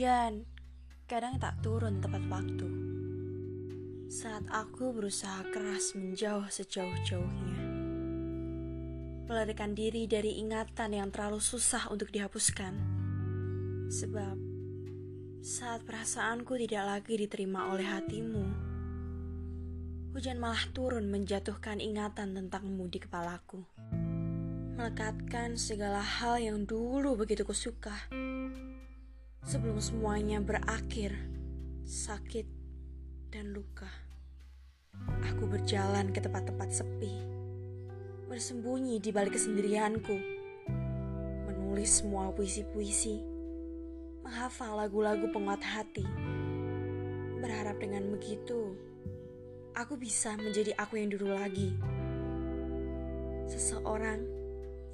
Hujan kadang tak turun tepat waktu. Saat aku berusaha keras menjauh sejauh-jauhnya. Melarikan diri dari ingatan yang terlalu susah untuk dihapuskan. Sebab saat perasaanku tidak lagi diterima oleh hatimu, hujan malah turun menjatuhkan ingatan tentangmu di kepalaku. Melekatkan segala hal yang dulu begitu kusuka. suka sebelum semuanya berakhir sakit dan luka. Aku berjalan ke tempat-tempat sepi, bersembunyi di balik kesendirianku, menulis semua puisi-puisi, menghafal lagu-lagu penguat hati. Berharap dengan begitu, aku bisa menjadi aku yang dulu lagi. Seseorang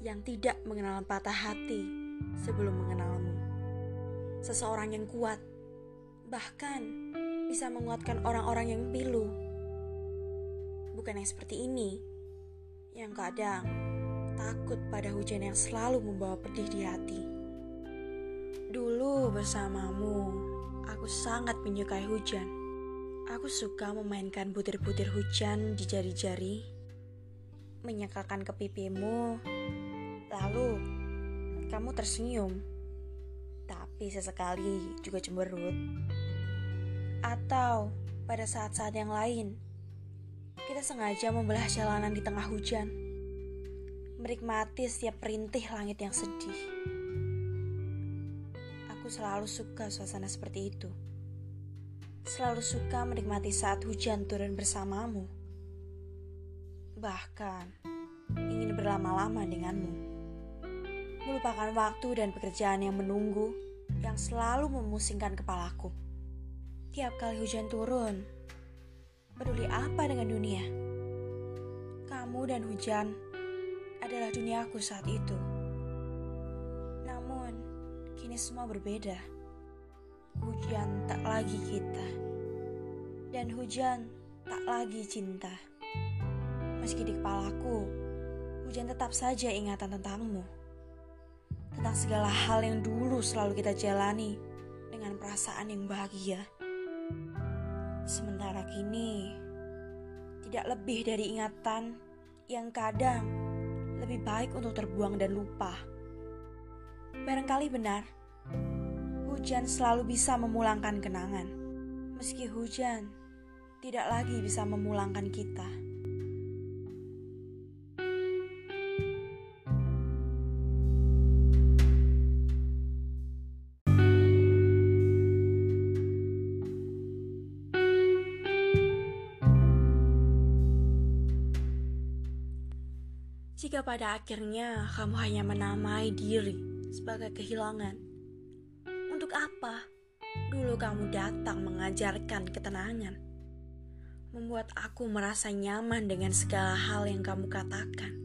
yang tidak mengenal patah hati sebelum mengenalmu seseorang yang kuat, bahkan bisa menguatkan orang-orang yang pilu. Bukan yang seperti ini, yang kadang takut pada hujan yang selalu membawa pedih di hati. Dulu bersamamu, aku sangat menyukai hujan. Aku suka memainkan butir-butir hujan di jari-jari, menyekakan ke pipimu, lalu kamu tersenyum tapi sesekali juga cemberut. Atau pada saat-saat yang lain, kita sengaja membelah jalanan di tengah hujan, menikmati setiap perintih langit yang sedih. Aku selalu suka suasana seperti itu. Selalu suka menikmati saat hujan turun bersamamu. Bahkan ingin berlama-lama denganmu melupakan waktu dan pekerjaan yang menunggu yang selalu memusingkan kepalaku. Tiap kali hujan turun, peduli apa dengan dunia? Kamu dan hujan adalah duniaku saat itu. Namun, kini semua berbeda. Hujan tak lagi kita, dan hujan tak lagi cinta. Meski di kepalaku, hujan tetap saja ingatan tentangmu tentang segala hal yang dulu selalu kita jalani dengan perasaan yang bahagia. Sementara kini, tidak lebih dari ingatan yang kadang lebih baik untuk terbuang dan lupa. Barangkali benar, hujan selalu bisa memulangkan kenangan, meski hujan tidak lagi bisa memulangkan kita. Jika pada akhirnya kamu hanya menamai diri sebagai kehilangan, untuk apa dulu kamu datang mengajarkan ketenangan? Membuat aku merasa nyaman dengan segala hal yang kamu katakan.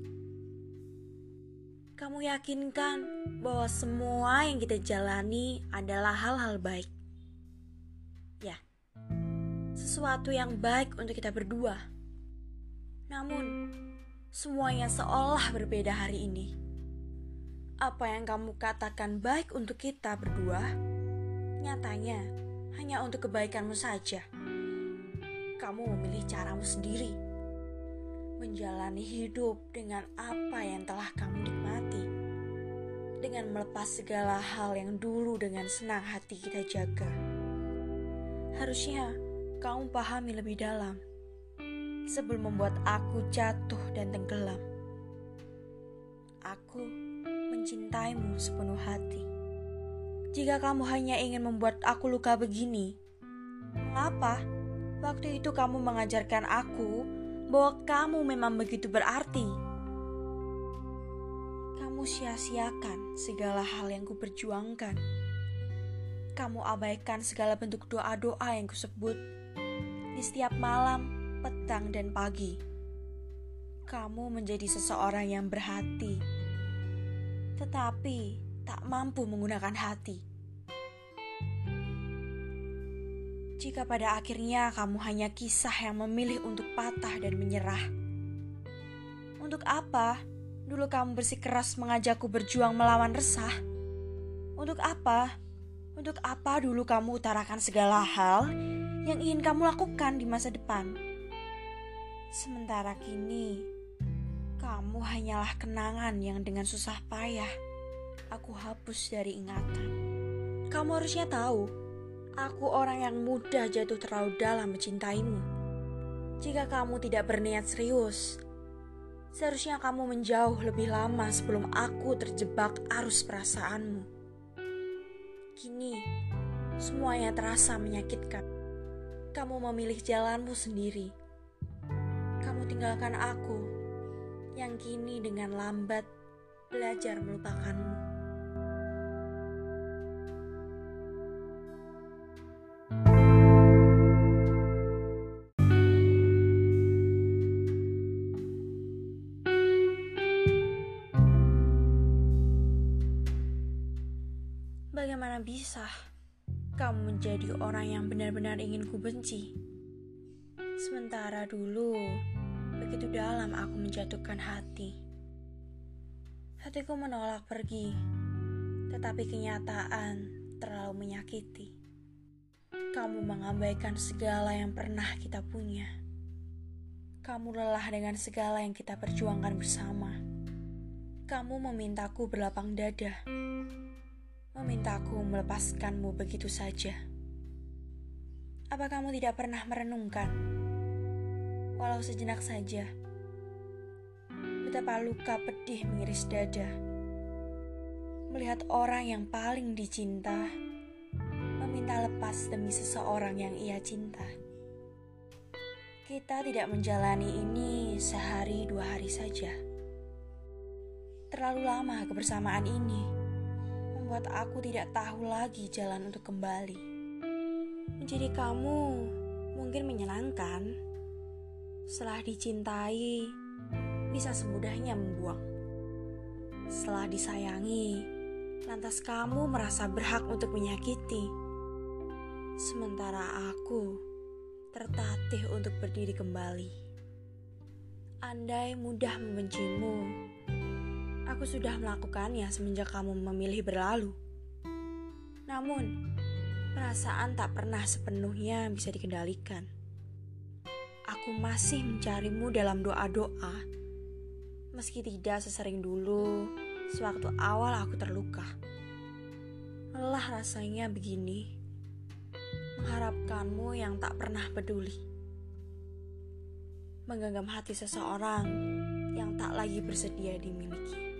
Kamu yakinkan bahwa semua yang kita jalani adalah hal-hal baik. Ya, sesuatu yang baik untuk kita berdua. Namun, semuanya seolah berbeda hari ini. Apa yang kamu katakan baik untuk kita berdua, nyatanya hanya untuk kebaikanmu saja. Kamu memilih caramu sendiri, menjalani hidup dengan apa yang telah kamu nikmati, dengan melepas segala hal yang dulu dengan senang hati kita jaga. Harusnya kamu pahami lebih dalam sebelum membuat aku jatuh dan tenggelam. Aku mencintaimu sepenuh hati. Jika kamu hanya ingin membuat aku luka begini, mengapa waktu itu kamu mengajarkan aku bahwa kamu memang begitu berarti? Kamu sia-siakan segala hal yang kuperjuangkan. Kamu abaikan segala bentuk doa-doa yang kusebut di setiap malam petang, dan pagi. Kamu menjadi seseorang yang berhati, tetapi tak mampu menggunakan hati. Jika pada akhirnya kamu hanya kisah yang memilih untuk patah dan menyerah, untuk apa dulu kamu bersikeras mengajakku berjuang melawan resah? Untuk apa Untuk apa dulu kamu utarakan segala hal yang ingin kamu lakukan di masa depan? Sementara kini, kamu hanyalah kenangan yang dengan susah payah aku hapus dari ingatan. Kamu harusnya tahu, aku orang yang mudah jatuh terlalu dalam mencintaimu. Jika kamu tidak berniat serius, seharusnya kamu menjauh lebih lama sebelum aku terjebak arus perasaanmu. Kini, semuanya terasa menyakitkan. Kamu memilih jalanmu sendiri. Kamu tinggalkan aku, yang kini dengan lambat belajar melupakanmu. Bagaimana bisa kamu menjadi orang yang benar-benar ingin ku benci? Sementara dulu, begitu dalam aku menjatuhkan hati. Hatiku menolak pergi, tetapi kenyataan terlalu menyakiti. Kamu mengabaikan segala yang pernah kita punya. Kamu lelah dengan segala yang kita perjuangkan bersama. Kamu memintaku berlapang dada memintaku melepaskanmu begitu saja. Apa kamu tidak pernah merenungkan, walau sejenak saja, betapa luka pedih mengiris dada, melihat orang yang paling dicinta meminta lepas demi seseorang yang ia cinta. Kita tidak menjalani ini sehari dua hari saja. Terlalu lama kebersamaan ini membuat aku tidak tahu lagi jalan untuk kembali. Menjadi kamu mungkin menyenangkan. Setelah dicintai, bisa semudahnya membuang. Setelah disayangi, lantas kamu merasa berhak untuk menyakiti. Sementara aku tertatih untuk berdiri kembali. Andai mudah membencimu, Aku sudah melakukannya semenjak kamu memilih berlalu. Namun, perasaan tak pernah sepenuhnya bisa dikendalikan. Aku masih mencarimu dalam doa-doa, meski tidak sesering dulu sewaktu awal aku terluka. Lelah rasanya begini, mengharapkanmu yang tak pernah peduli. Menggenggam hati seseorang yang tak lagi bersedia dimiliki.